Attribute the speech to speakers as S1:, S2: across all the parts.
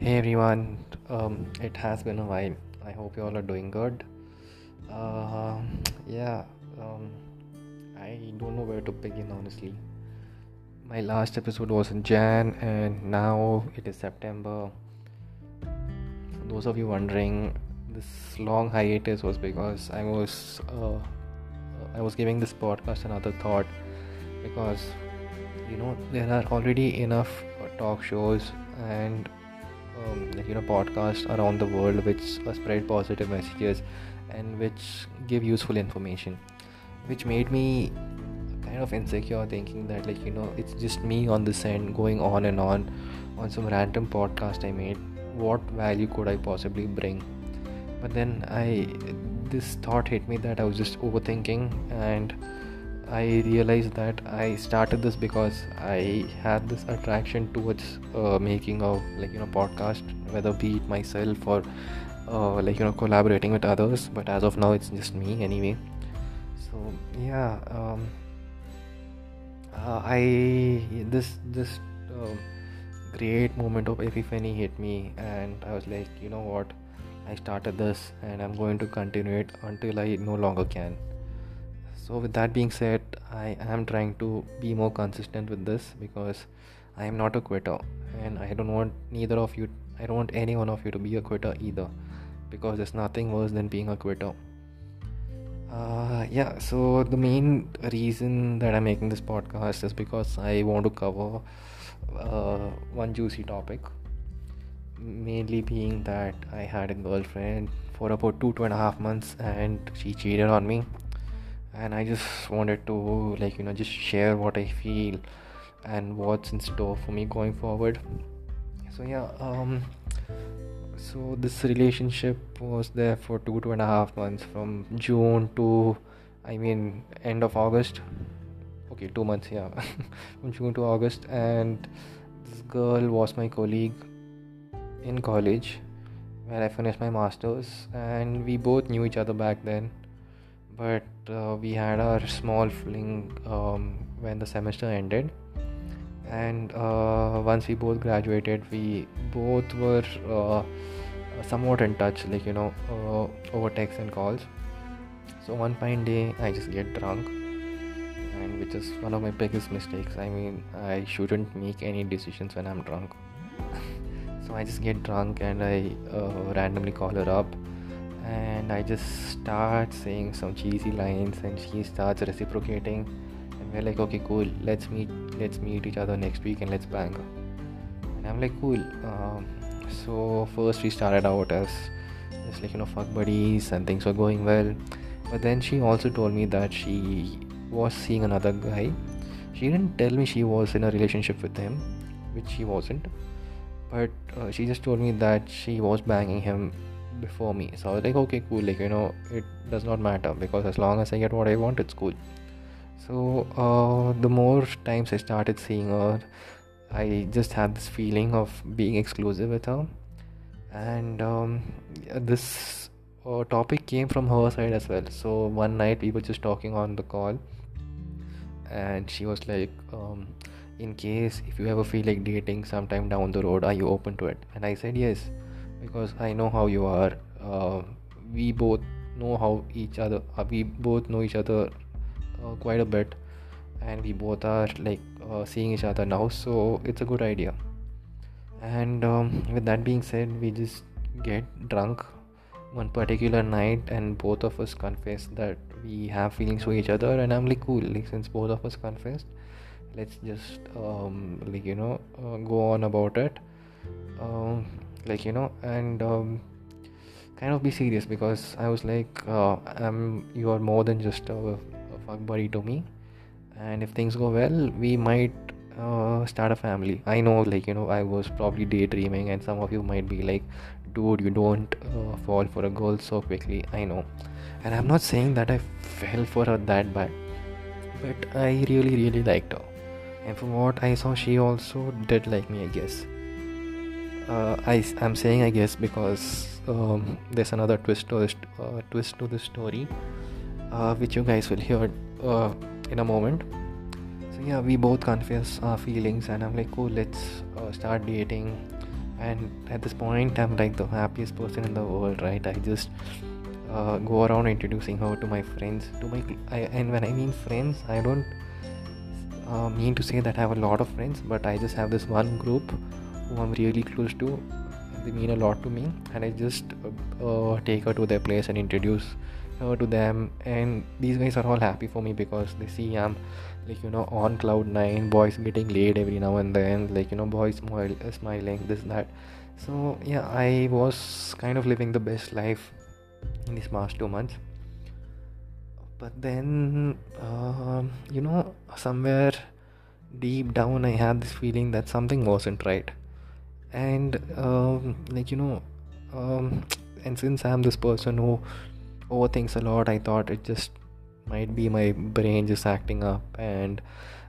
S1: Hey everyone, um, it has been a while. I hope you all are doing good. Uh, yeah, um, I don't know where to begin honestly. My last episode was in Jan, and now it is September. For those of you wondering, this long hiatus was because I was uh, I was giving this podcast another thought because you know there are already enough talk shows and um, like you know podcasts around the world which uh, spread positive messages and which give useful information which made me kind of insecure thinking that like you know it's just me on this end going on and on on some random podcast i made. What value could i possibly bring? But then i this thought hit me that i was just overthinking and I realized that I started this because I had this attraction towards uh, making a like you know podcast, whether be it myself or uh, like you know collaborating with others. But as of now, it's just me anyway. So yeah, um, uh, I this this uh, great moment of epiphany hit me, and I was like, you know what, I started this, and I'm going to continue it until I no longer can so with that being said i am trying to be more consistent with this because i am not a quitter and i don't want neither of you i don't want any one of you to be a quitter either because there's nothing worse than being a quitter. Uh, yeah so the main reason that i'm making this podcast is because i want to cover uh, one juicy topic mainly being that i had a girlfriend for about two two and a half months and she cheated on me and i just wanted to like you know just share what i feel and what's in store for me going forward. So yeah um so this relationship was there for two two and a half months from june to i mean end of august. Okay two months yeah. From june to august. And this girl was my colleague in college where i finished my masters. And we both knew each other back then but uh, we had our small fling um, when the semester ended. And uh, once we both graduated we both were uh, somewhat in touch like you know uh, over text and calls. So one fine day i just get drunk. And which is one of my biggest mistakes. I mean i shouldn't make any decisions when i'm drunk. So i just get drunk and i uh, randomly call her up and I just start saying some cheesy lines and she starts reciprocating. And we're like okay cool. Let's meet let's meet each other next week and let's bang. And I'm like cool. Um, so first we started out as just like you know fuck buddies and things were going well. But then she also told me that she was seeing another guy. She didn't tell me she was in a relationship with him which she wasn't. But uh, she just told me that she was banging him before me. So i was like okay cool like you know it does not matter because as long as i get what i want it's cool so uh, the more times i started seeing her i just had this feeling of being exclusive with her. And um, this uh, topic came from her side as well. So one night we were just talking on the call and she was like um, in case if you ever feel like dating sometime down the road are you open to it? And i said yes because I know how you are. Uh, we both know how each other. Uh, we both know each other uh, quite a bit, and we both are like uh, seeing each other now. So it's a good idea. And um, with that being said, we just get drunk one particular night, and both of us confess that we have feelings for each other. And I'm like, cool. Like since both of us confessed, let's just um, like you know uh, go on about it. Um, like you know and um, kind of be serious because i was like uh, i'm you are more than just a, a fuck buddy to me. And if things go well we might uh, start a family. I know like you know i was probably daydreaming and some of you might be like dude you don't uh, fall for a girl so quickly. I know. And i'm not saying that i fell for her that bad but i really really liked her. And from what i saw she also did like me i guess uh, I I'm saying I guess because um, there's another twist to this uh, twist to story, uh, which you guys will hear uh, in a moment. So yeah, we both confess our feelings, and I'm like, cool, let's uh, start dating. and at this point i'm like the happiest person in the world right i just uh, go around introducing her to my friends to my I, and when i mean friends i don't uh, mean to say that i have a lot of friends but i just have this one group who i'm really close to they mean a lot to me. And i just uh, take her to their place and introduce her to them. And these guys are all happy for me because they see i'm like you know on cloud nine boys getting laid every now and then like you know boys smile, uh, smiling this that. So yeah i was kind of living the best life in these past two months. But then uh, you know somewhere deep down i had this feeling that something wasn't right and um, like you know um, and since i'm this person who overthinks a lot i thought it just might be my brain just acting up and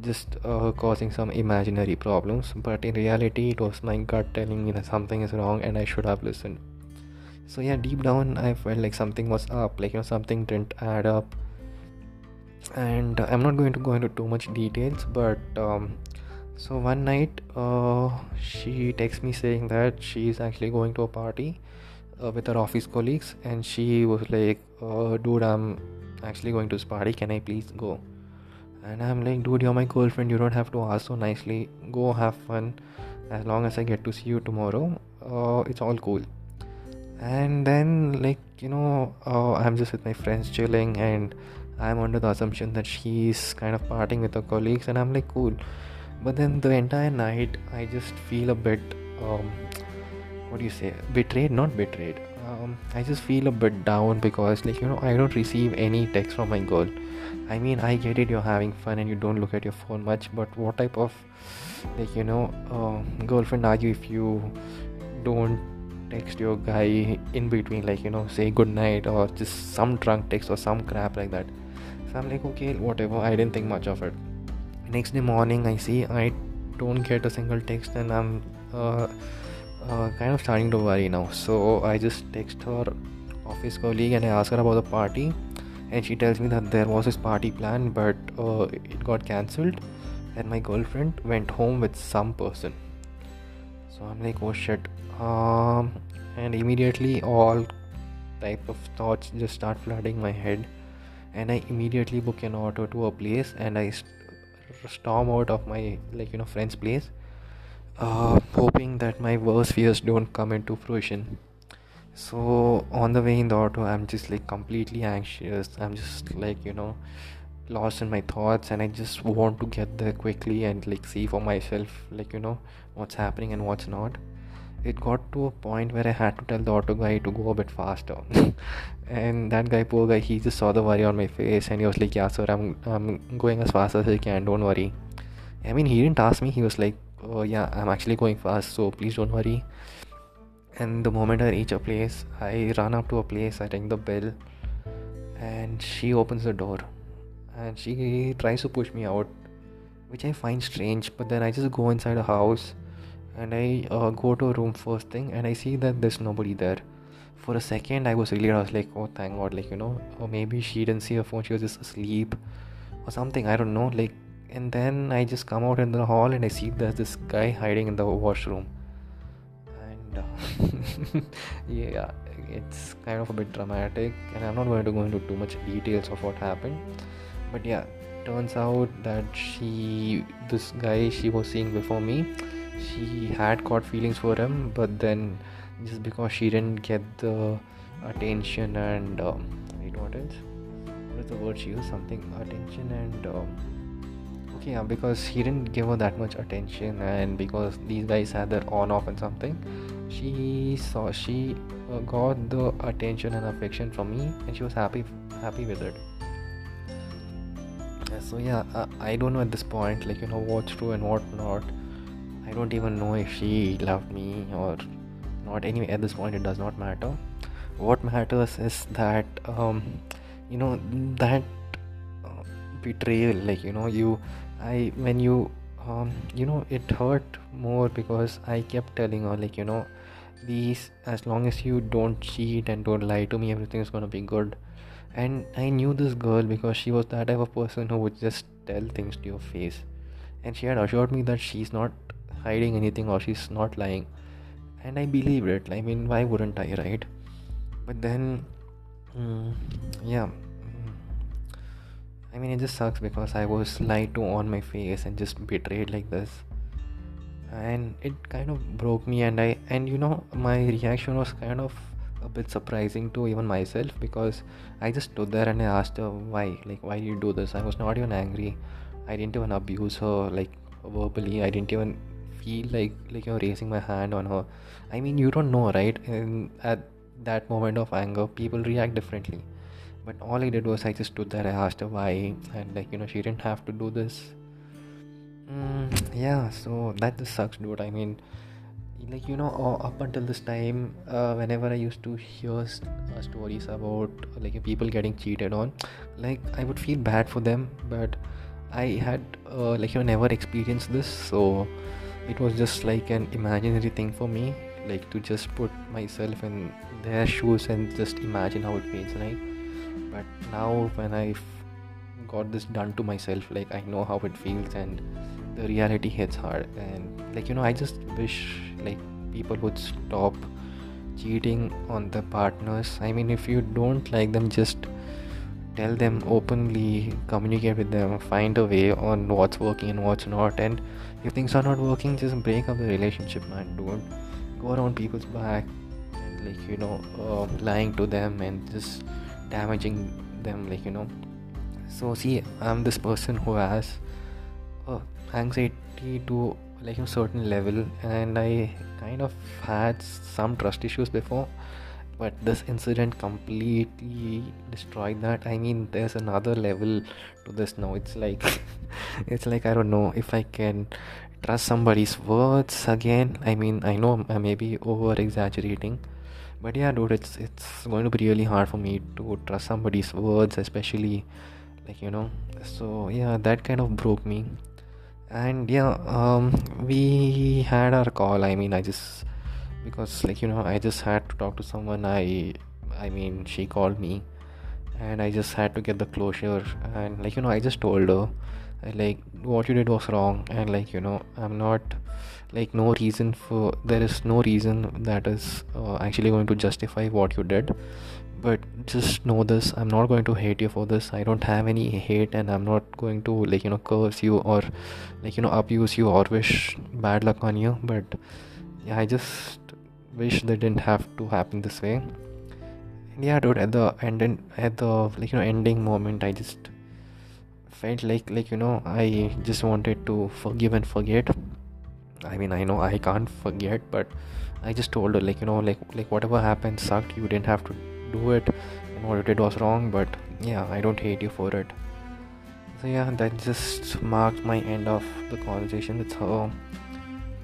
S1: just uh, causing some imaginary problems. But in reality it was my gut telling me that something is wrong and i should have listened. So yeah deep down i felt like something was up like you know something didn't add up. And i'm not going to go into too much details but um, so one night uh, she texts me saying that she's actually going to a party uh, with her office colleagues and she was like uh, dude i'm actually going to this party. Can i please go? And i'm like dude you're my girlfriend. You don't have to ask so nicely. Go have fun. As long as i get to see you tomorrow uh, it's all cool. And then like you know uh, i'm just with my friends chilling and i'm under the assumption that she's kind of partying with her colleagues and i'm like cool but then the entire night i just feel a bit um, what do you say? Betrayed? Not betrayed. Um, i just feel a bit down because like you know i don't receive any text from my girl. I mean i get it you're having fun and you don't look at your phone much but what type of like you know uh, girlfriend are you if you don't text your guy in between like you know say good night or just some drunk text or some crap like that? So i'm like okay whatever. I didn't think much of it next day morning i see i don't get a single text and i'm uh, uh, kind of starting to worry now. So I just text her office colleague and I ask her about the party, and she tells me that there was this party plan, but uh, it got cancelled, and my girlfriend went home with some person. So I'm like, oh shit, um, and immediately all type of thoughts just start flooding my head, and I immediately book an auto to a place, and I st- storm out of my like you know friend's place uh, hoping that my worst fears don't come into fruition. So on the way in the auto, I'm just like completely anxious. I'm just like you know lost in my thoughts, and I just want to get there quickly and like see for myself, like you know what's happening and what's not. It got to a point where I had to tell the auto guy to go a bit faster, and that guy, poor guy, he just saw the worry on my face, and he was like, "Yeah, sir, I'm I'm going as fast as I can. Don't worry." I mean, he didn't ask me. He was like, oh yeah i'm actually going fast so please don't worry and the moment i reach a place i run up to a place i ring the bell and she opens the door and she tries to push me out which i find strange but then i just go inside a house and i uh, go to a room first thing and i see that there's nobody there for a second i was really i was like oh thank god like you know or maybe she didn't see her phone she was just asleep or something i don't know like and then I just come out in the hall and I see there's this guy hiding in the washroom. And uh, yeah, it's kind of a bit dramatic, and I'm not going to go into too much details of what happened. But yeah, turns out that she, this guy she was seeing before me, she had caught feelings for him, but then just because she didn't get the attention and um, wait, what else? What is the word she used? Something attention and. Um, okay yeah because he didn't give her that much attention and because these guys had their on off and something she saw she uh, got the attention and affection from me and she was happy happy with it so yeah uh, i don't know at this point like you know what's true and what not i don't even know if she loved me or not. Anyway at this point it does not matter. What matters is that um you know that uh, betrayal like you know you I when you um, you know it hurt more because I kept telling her like you know these as long as you don't cheat and don't lie to me everything is gonna be good. And I knew this girl because she was that type of person who would just tell things to your face. And she had assured me that she's not hiding anything or she's not lying. And i believed it. I mean why wouldn't i right? But then mm, yeah. Mm, i mean it just sucks because i was lied to on my face and just betrayed like this. And it kind of broke me and i and you know my reaction was kind of a bit surprising to even myself because i just stood there and i asked her why like why you do this? I was not even angry. I didn't even abuse her like verbally. I didn't even feel like like you're raising my hand on her. I mean you don't know right? And at that moment of anger people react differently. But all i did was i just stood there i asked her why and like you know she didn't have to do this. Mm, yeah so that just sucks dude. I mean like you know uh, up until this time uh, whenever i used to hear uh, stories about like people getting cheated on like i would feel bad for them. But i had uh, like you know never experienced this. So it was just like an imaginary thing for me like to just put myself in their shoes and just imagine how it feels right? But now when i've got this done to myself like i know how it feels and the reality hits hard. And like you know i just wish like people would stop cheating on the partners. I mean if you don't like them just tell them openly communicate with them find a way on what's working and what's not. And if things are not working just break up the relationship man. Don't go around people's back and like you know uh, lying to them and just damaging them like you know. So see i'm this person who has uh, anxiety to like a certain level. And i kind of had some trust issues before but this incident completely destroyed that. I mean there's another level to this now. It's like it's like i don't know if i can trust somebody's words again. I mean i know i may be over exaggerating but yeah dude it's it's going to be really hard for me to trust somebody's words especially like you know. So yeah that kind of broke me. And yeah um we had our call. I mean i just because like you know i just had to talk to someone. I i mean she called me. And i just had to get the closure. And like you know i just told her like what you did was wrong. And like you know i'm not like no reason for there is no reason that is uh, actually going to justify what you did. But just know this i'm not going to hate you for this. I don't have any hate and i'm not going to like you know curse you or like you know abuse you or wish bad luck on you. But yeah i just wish they didn't have to happen this way. And yeah dude at the end at the like you know ending moment i just felt like like you know i just wanted to forgive and forget. I mean i know i can't forget but i just told her like you know like like whatever happened sucked you didn't have to do it and what you did was wrong but yeah i don't hate you for it. So yeah that just marked my end of the conversation with her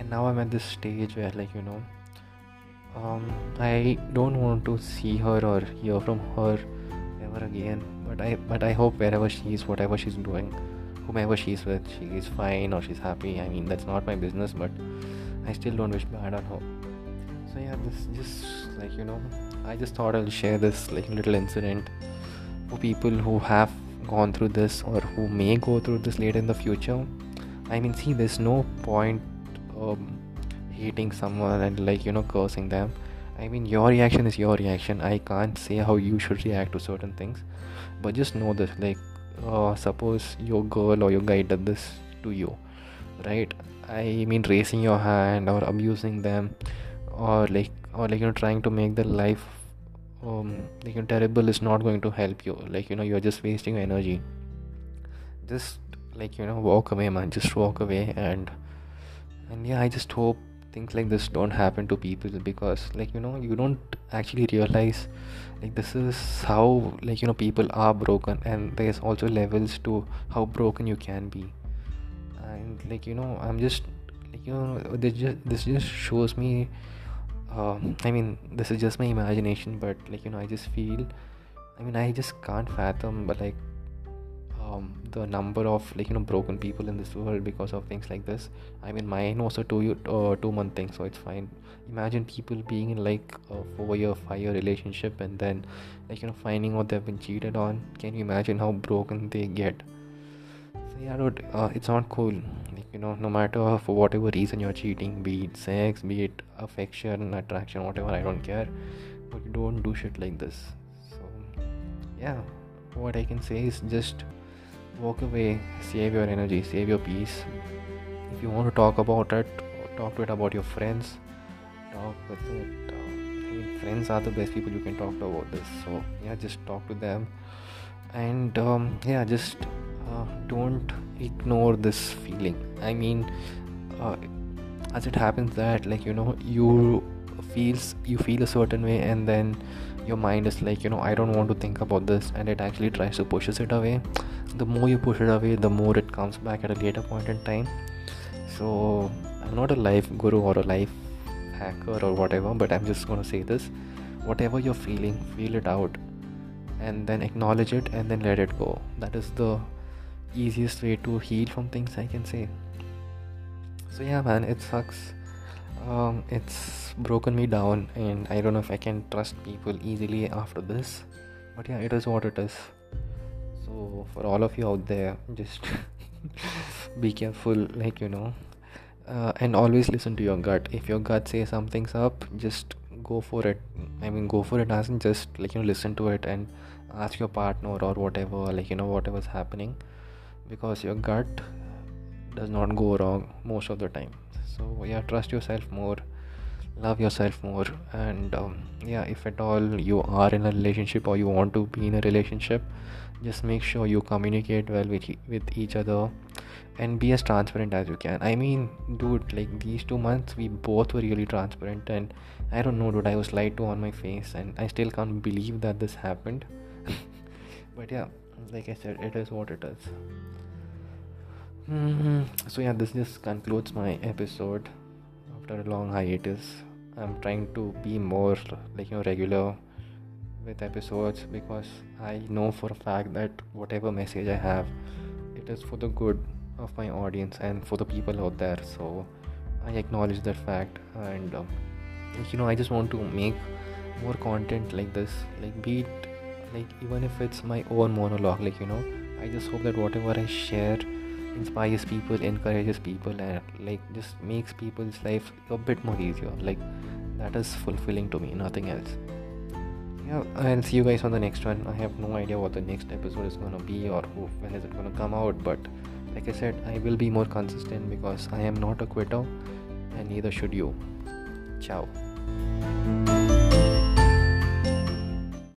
S1: and now i'm at this stage where like you know um, i don't want to see her or hear from her ever again. But i but i hope wherever she is whatever she's doing whomever she's with she is fine or she's happy. I mean that's not my business but i still don't wish bad on her. So yeah this just like you know I just thought I'll share this like little incident for people who have gone through this or who may go through this later in the future. I mean, see, there's no point um, hating someone and like you know cursing them. I mean, your reaction is your reaction. I can't say how you should react to certain things, but just know this: like, uh, suppose your girl or your guy did this to you, right? I mean, raising your hand or abusing them, or like or like you know trying to make their life um like you know, terrible is not going to help you like you know you're just wasting energy just like you know walk away man just walk away and and yeah i just hope things like this don't happen to people because like you know you don't actually realize like this is how like you know people are broken. And there's also levels to how broken you can be. And like you know i'm just like you know this just this just shows me uh, i mean this is just my imagination but like you know i just feel i mean i just can't fathom but like um, the number of like you know broken people in this world because of things like this. I mean mine was a two uh, two month thing so it's fine. Imagine people being in like a four year five year relationship and then like you know finding out they've been cheated on. Can you imagine how broken they get? So yeah dude, uh, it's not cool. Like you know no matter for whatever reason you're cheating be it sex be it affection attraction whatever i don't care. But you don't do shit like this. So yeah what i can say is just walk away save your energy save your peace. If you want to talk about it talk to it about your friends. Talk with it uh, I mean, friends are the best people you can talk to about this so yeah just talk to them. And um, yeah just uh, don't ignore this feeling. I mean uh, as it happens that like you know you feels you feel a certain way and then your mind is like you know i don't want to think about this. And it actually tries to pushes it away. The more you push it away the more it comes back at a later point in time. So i'm not a life guru or a life hacker or whatever but i'm just going to say this. Whatever you're feeling feel it out. And then acknowledge it and then let it go. That is the easiest way to heal from things i can say. So yeah man it sucks um, it's broken me down and i don't know if i can trust people easily after this but yeah it is what it is. So for all of you out there just be careful like you know uh, and always listen to your gut. If your gut says something's up just go for it. I mean go for it as in just like you know listen to it and ask your partner or whatever like you know whatever's happening because your gut does not go wrong most of the time so yeah trust yourself more love yourself more and um, yeah if at all you are in a relationship or you want to be in a relationship just make sure you communicate well with, with each other and be as transparent as you can i mean dude like these two months we both were really transparent and i don't know dude i was lied to on my face and i still can't believe that this happened but yeah like i said it is what it is. Mm-hmm. so yeah this just concludes my episode after a long hiatus i'm trying to be more like you know regular with episodes because i know for a fact that whatever message i have it is for the good of my audience and for the people out there so i acknowledge that fact and um, you know i just want to make more content like this like be it like even if it's my own monologue like you know i just hope that whatever i share inspires people encourages people and like just makes people's life a bit more easier. Like that is fulfilling to me nothing else. Yeah i'll see you guys on the next one. I have no idea what the next episode is to be or when is it to come out but like i said i will be more consistent because i am not a quitter and neither should you. Ciao